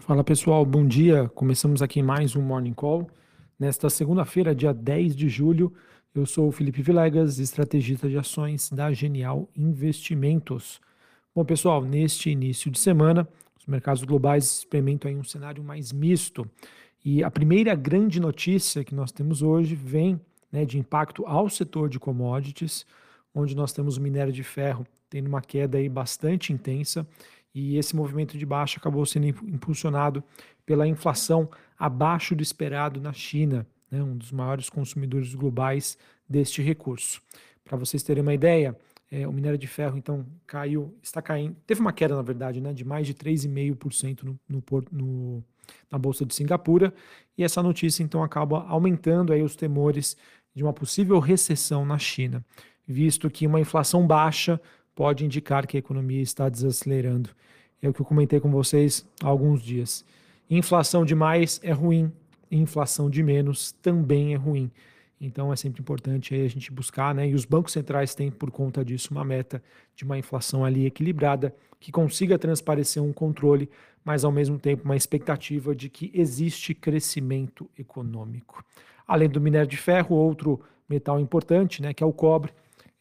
Fala pessoal, bom dia. Começamos aqui mais um Morning Call. Nesta segunda-feira, dia 10 de julho, eu sou o Felipe Vilegas, estrategista de ações da Genial Investimentos. Bom pessoal, neste início de semana, os mercados globais experimentam um cenário mais misto. E a primeira grande notícia que nós temos hoje vem né, de impacto ao setor de commodities, onde nós temos o minério de ferro tendo uma queda aí bastante intensa e esse movimento de baixa acabou sendo impulsionado pela inflação abaixo do esperado na China, né, um dos maiores consumidores globais deste recurso. Para vocês terem uma ideia, é, o minério de ferro então caiu, está caindo, teve uma queda na verdade, né, de mais de 3,5% no, no, no, na bolsa de Singapura, e essa notícia então acaba aumentando aí os temores de uma possível recessão na China, visto que uma inflação baixa pode indicar que a economia está desacelerando. É o que eu comentei com vocês há alguns dias. Inflação demais é ruim, inflação de menos também é ruim. Então é sempre importante a gente buscar, né? E os bancos centrais têm por conta disso uma meta de uma inflação ali equilibrada, que consiga transparecer um controle, mas ao mesmo tempo uma expectativa de que existe crescimento econômico. Além do minério de ferro, outro metal importante, né, que é o cobre,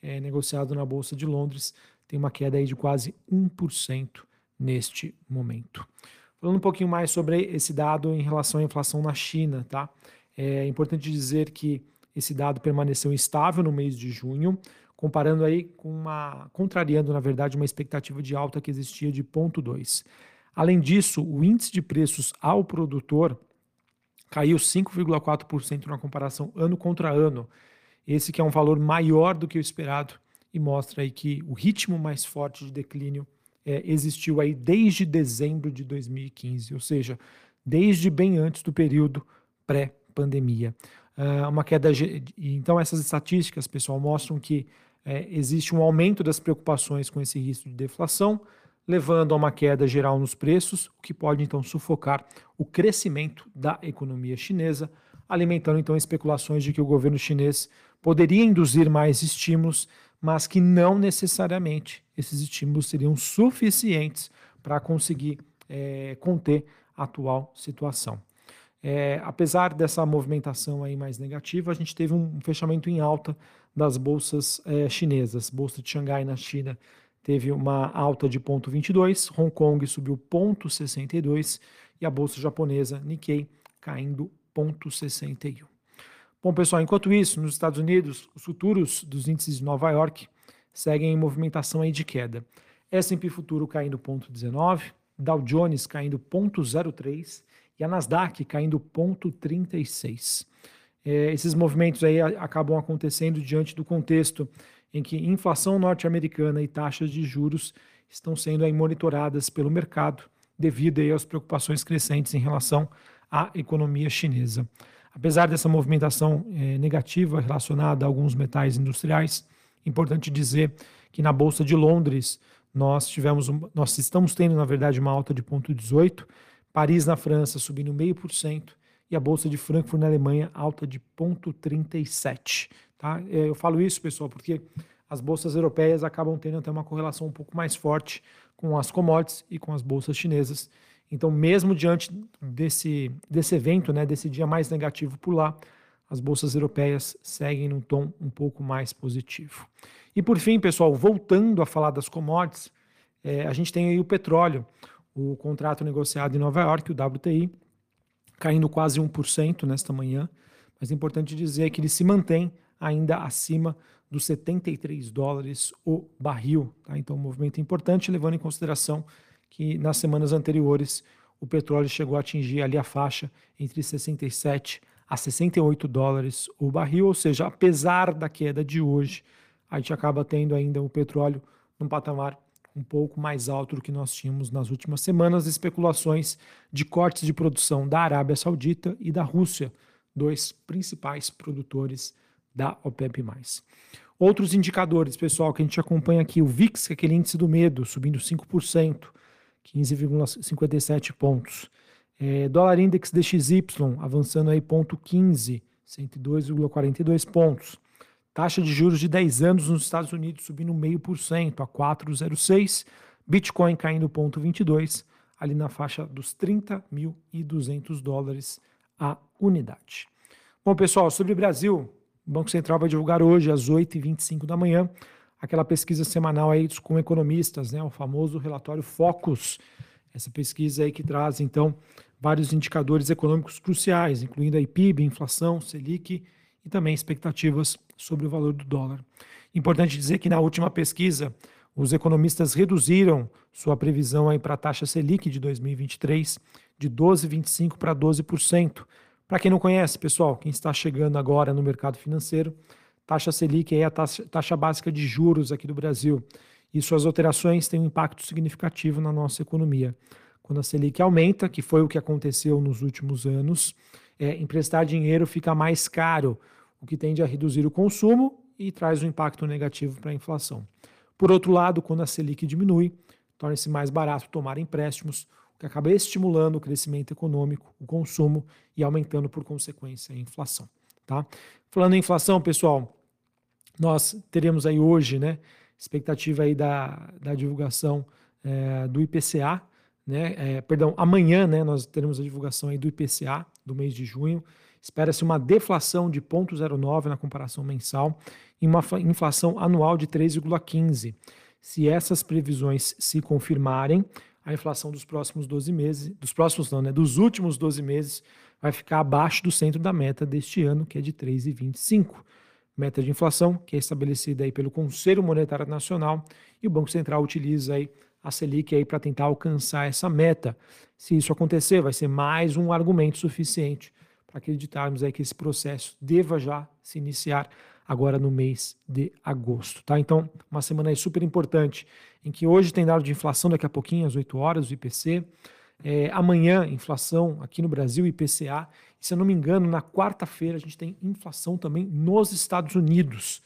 é, negociado na Bolsa de Londres, tem uma queda aí de quase 1% neste momento. Falando um pouquinho mais sobre esse dado em relação à inflação na China, tá? É importante dizer que esse dado permaneceu estável no mês de junho, comparando aí com uma, contrariando na verdade uma expectativa de alta que existia de 0,2. Além disso, o índice de preços ao produtor caiu 5,4% na comparação ano contra ano, esse que é um valor maior do que o esperado e mostra aí que o ritmo mais forte de declínio é, existiu aí desde dezembro de 2015, ou seja, desde bem antes do período pré-pandemia. Uh, uma queda. Então, essas estatísticas, pessoal, mostram que é, existe um aumento das preocupações com esse risco de deflação, levando a uma queda geral nos preços, o que pode então sufocar o crescimento da economia chinesa, alimentando então especulações de que o governo chinês poderia induzir mais estímulos, mas que não necessariamente esses estímulos seriam suficientes para conseguir é, conter a atual situação. É, apesar dessa movimentação aí mais negativa, a gente teve um fechamento em alta das bolsas é, chinesas. Bolsa de Xangai na China teve uma alta de 0,22, Hong Kong subiu 0,62 e a bolsa japonesa Nikkei caindo 0,61. Bom, pessoal, enquanto isso, nos Estados Unidos, os futuros dos índices de Nova York seguem em movimentação aí de queda. S&P futuro caindo 0,19, Dow Jones caindo 0,03 e a Nasdaq caindo 0,36. É, esses movimentos aí acabam acontecendo diante do contexto em que inflação norte-americana e taxas de juros estão sendo aí monitoradas pelo mercado devido aí às preocupações crescentes em relação à economia chinesa. Apesar dessa movimentação é, negativa relacionada a alguns metais industriais, importante dizer que na Bolsa de Londres nós tivemos, nós estamos tendo, na verdade, uma alta de 0,18, Paris na França subindo 0,5% e a Bolsa de Frankfurt na Alemanha alta de 0,37. Tá? É, eu falo isso, pessoal, porque as bolsas europeias acabam tendo até uma correlação um pouco mais forte com as commodities e com as bolsas chinesas. Então, mesmo diante desse, desse evento, né, desse dia mais negativo por lá, as bolsas europeias seguem num tom um pouco mais positivo. E por fim, pessoal, voltando a falar das commodities, é, a gente tem aí o petróleo, o contrato negociado em Nova York, o WTI, caindo quase 1% nesta manhã, mas é importante dizer que ele se mantém ainda acima dos 73 dólares o barril. Tá? Então, um movimento importante, levando em consideração que nas semanas anteriores o petróleo chegou a atingir ali a faixa entre 67 a 68 dólares o barril, ou seja, apesar da queda de hoje, a gente acaba tendo ainda o petróleo num patamar um pouco mais alto do que nós tínhamos nas últimas semanas, especulações de cortes de produção da Arábia Saudita e da Rússia, dois principais produtores da OPEP+. Outros indicadores, pessoal, que a gente acompanha aqui, o VIX, que é aquele índice do medo, subindo 5%, 15,57 pontos. É, dólar index DXY avançando aí ponto 15, 102,42 pontos. Taxa de juros de 10 anos nos Estados Unidos subindo meio por cento a 4,06. Bitcoin caindo ponto 22 ali na faixa dos 30.200 dólares a unidade. Bom, pessoal, sobre o Brasil, o Banco Central vai divulgar hoje, às 8h25 da manhã, aquela pesquisa semanal aí com economistas, né, o famoso relatório Focus. Essa pesquisa aí que traz, então, vários indicadores econômicos cruciais, incluindo a PIB, inflação, Selic e também expectativas sobre o valor do dólar. Importante dizer que na última pesquisa, os economistas reduziram sua previsão para a taxa Selic de 2023 de 12,25% para 12%, para quem não conhece, pessoal, quem está chegando agora no mercado financeiro, taxa Selic é a taxa, taxa básica de juros aqui do Brasil. E suas alterações têm um impacto significativo na nossa economia. Quando a Selic aumenta, que foi o que aconteceu nos últimos anos, é, emprestar dinheiro fica mais caro, o que tende a reduzir o consumo e traz um impacto negativo para a inflação. Por outro lado, quando a Selic diminui, torna-se mais barato tomar empréstimos, que acaba estimulando o crescimento econômico, o consumo e aumentando, por consequência, a inflação. Tá? Falando em inflação, pessoal, nós teremos aí hoje, né, expectativa aí da, da divulgação é, do IPCA, né, é, perdão, amanhã, né, nós teremos a divulgação aí do IPCA do mês de junho. Espera-se uma deflação de 0,09 na comparação mensal e uma inflação anual de 3,15. Se essas previsões se confirmarem, a inflação dos próximos 12 meses, dos próximos não, né, dos últimos 12 meses, vai ficar abaixo do centro da meta deste ano, que é de 3,25. Meta de inflação, que é estabelecida aí pelo Conselho Monetário Nacional, e o Banco Central utiliza aí a Selic aí para tentar alcançar essa meta. Se isso acontecer, vai ser mais um argumento suficiente para acreditarmos aí que esse processo deva já se iniciar agora no mês de agosto, tá? Então, uma semana aí super importante, em que hoje tem dado de inflação daqui a pouquinho, às 8 horas, o IPC. É, amanhã, inflação aqui no Brasil, IPCA. E, se eu não me engano, na quarta-feira a gente tem inflação também nos Estados Unidos.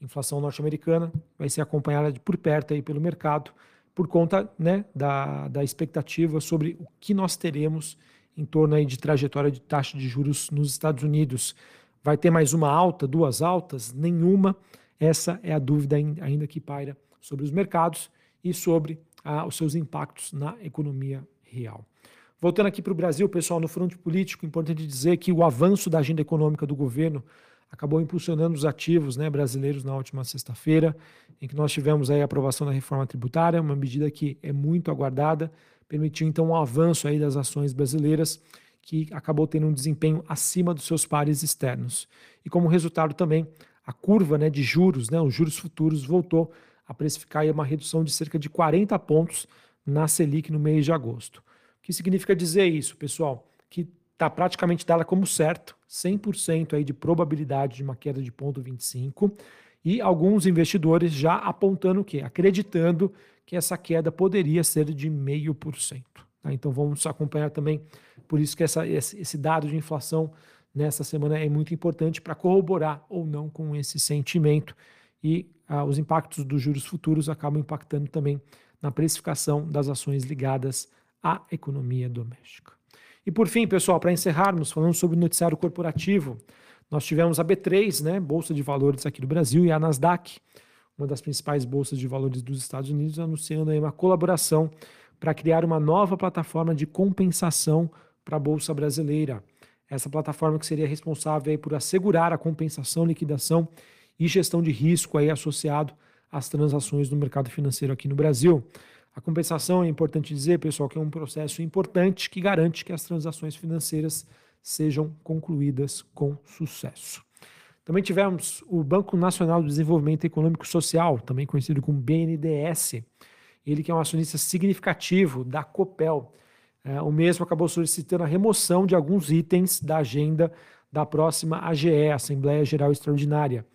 Inflação norte-americana vai ser acompanhada de, por perto aí pelo mercado, por conta né, da, da expectativa sobre o que nós teremos em torno aí de trajetória de taxa de juros nos Estados Unidos. Vai ter mais uma alta, duas altas? Nenhuma. Essa é a dúvida ainda que paira sobre os mercados e sobre ah, os seus impactos na economia real. Voltando aqui para o Brasil, pessoal, no fronte político, importante dizer que o avanço da agenda econômica do governo acabou impulsionando os ativos né, brasileiros na última sexta-feira, em que nós tivemos aí a aprovação da reforma tributária, uma medida que é muito aguardada, permitiu então um avanço aí das ações brasileiras que acabou tendo um desempenho acima dos seus pares externos. E como resultado também, a curva né, de juros, né, os juros futuros, voltou a precificar uma redução de cerca de 40 pontos na Selic no mês de agosto. O que significa dizer isso, pessoal? Que está praticamente dada como certo, 100% aí de probabilidade de uma queda de 0,25 e alguns investidores já apontando o quê? Acreditando que essa queda poderia ser de 0,5%. Tá? Então vamos acompanhar também por isso que essa, esse dado de inflação nessa semana é muito importante para corroborar ou não com esse sentimento. E ah, os impactos dos juros futuros acabam impactando também na precificação das ações ligadas à economia doméstica. E por fim, pessoal, para encerrarmos, falando sobre o noticiário corporativo, nós tivemos a B3, né, Bolsa de Valores aqui do Brasil, e a Nasdaq, uma das principais bolsas de valores dos Estados Unidos, anunciando aí uma colaboração para criar uma nova plataforma de compensação para a Bolsa Brasileira. Essa plataforma que seria responsável aí por assegurar a compensação, liquidação e gestão de risco aí associado às transações no mercado financeiro aqui no Brasil. A compensação é importante dizer, pessoal, que é um processo importante que garante que as transações financeiras sejam concluídas com sucesso. Também tivemos o Banco Nacional de Desenvolvimento Econômico Social, também conhecido como BNDES, ele que é um acionista significativo da Copel, é, o mesmo acabou solicitando a remoção de alguns itens da agenda da próxima AGE, Assembleia Geral Extraordinária.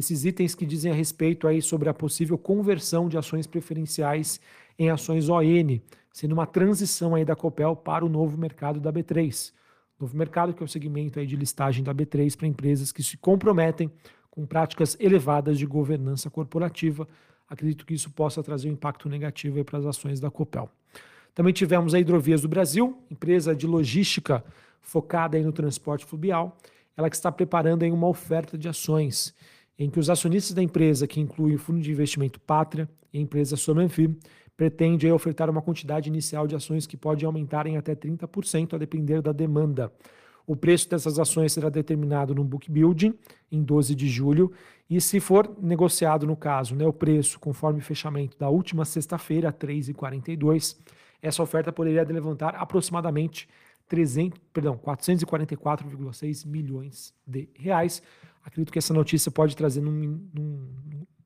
Esses itens que dizem a respeito aí sobre a possível conversão de ações preferenciais em ações ON, sendo uma transição aí da Copel para o novo mercado da B3. Novo mercado que é o segmento aí de listagem da B3 para empresas que se comprometem com práticas elevadas de governança corporativa. Acredito que isso possa trazer um impacto negativo para as ações da Copel. Também tivemos a Hidrovias do Brasil, empresa de logística focada no transporte fluvial, ela que está preparando uma oferta de ações em que os acionistas da empresa, que incluem o Fundo de Investimento Pátria e a empresa Somanfi, pretende ofertar uma quantidade inicial de ações que pode aumentar em até 30% a depender da demanda. O preço dessas ações será determinado no book building em 12 de julho e se for negociado no caso, né, o preço conforme o fechamento da última sexta-feira, 3,42, essa oferta poderia levantar aproximadamente 300, perdão, 444,6 milhões de reais. Acredito que essa notícia pode trazer num, num,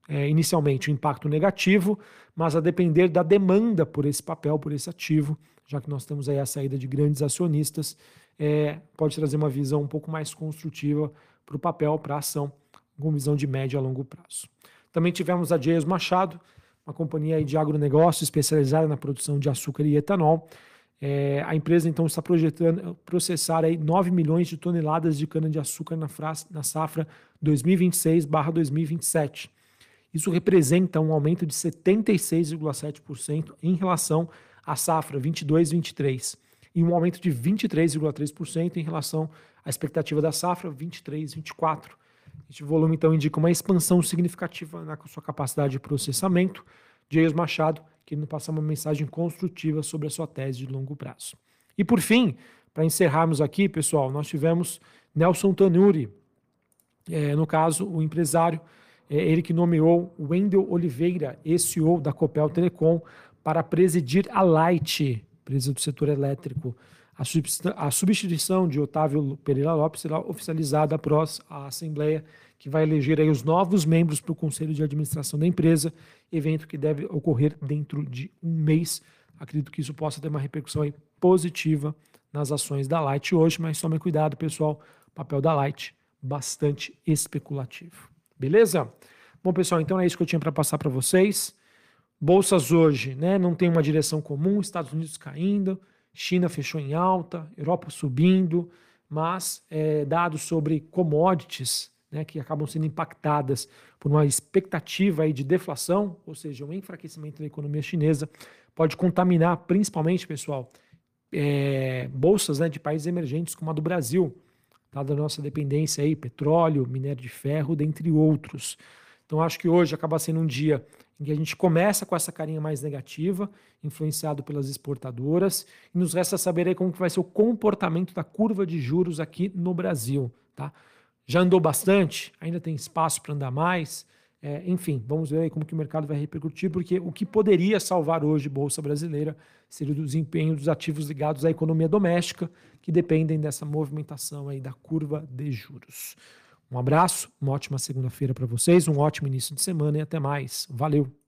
é, inicialmente um impacto negativo, mas a depender da demanda por esse papel, por esse ativo, já que nós temos aí a saída de grandes acionistas, é, pode trazer uma visão um pouco mais construtiva para o papel, para a ação, com visão de médio a longo prazo. Também tivemos a Dias Machado, uma companhia de agronegócio especializada na produção de açúcar e etanol. É, a empresa então está projetando processar aí 9 milhões de toneladas de cana-de-açúcar na, na safra 2026/2027. Isso representa um aumento de 76,7% em relação à safra 22/23 e um aumento de 23,3% em relação à expectativa da safra 23/24. Este volume então indica uma expansão significativa na sua capacidade de processamento. James Machado querendo passar uma mensagem construtiva sobre a sua tese de longo prazo. E por fim, para encerrarmos aqui, pessoal, nós tivemos Nelson Tanuri, é, no caso, o empresário, é, ele que nomeou Wendel Oliveira, CEO da Copel Telecom, para presidir a Light, empresa do setor elétrico. A substituição de Otávio Pereira Lopes será oficializada após a Assembleia, que vai eleger aí os novos membros para o Conselho de Administração da empresa, evento que deve ocorrer dentro de um mês. Acredito que isso possa ter uma repercussão positiva nas ações da Light hoje, mas tome cuidado, pessoal. Papel da Light bastante especulativo. Beleza? Bom, pessoal, então é isso que eu tinha para passar para vocês. Bolsas hoje, né, não tem uma direção comum, Estados Unidos caindo, China fechou em alta, Europa subindo, mas é, dados sobre commodities, né, que acabam sendo impactadas por uma expectativa aí de deflação, ou seja, um enfraquecimento da economia chinesa, pode contaminar principalmente, pessoal, é, bolsas né, de países emergentes como a do Brasil, dada a nossa dependência aí, petróleo, minério de ferro, dentre outros. Então acho que hoje acaba sendo um dia em que a gente começa com essa carinha mais negativa, influenciado pelas exportadoras, e nos resta saber aí como que vai ser o comportamento da curva de juros aqui no Brasil, tá? Já andou bastante, ainda tem espaço para andar mais, é, enfim, vamos ver como que o mercado vai repercutir, porque o que poderia salvar hoje a Bolsa Brasileira seria o desempenho dos ativos ligados à economia doméstica, que dependem dessa movimentação aí da curva de juros. Um abraço, uma ótima segunda-feira para vocês, um ótimo início de semana e até mais. Valeu!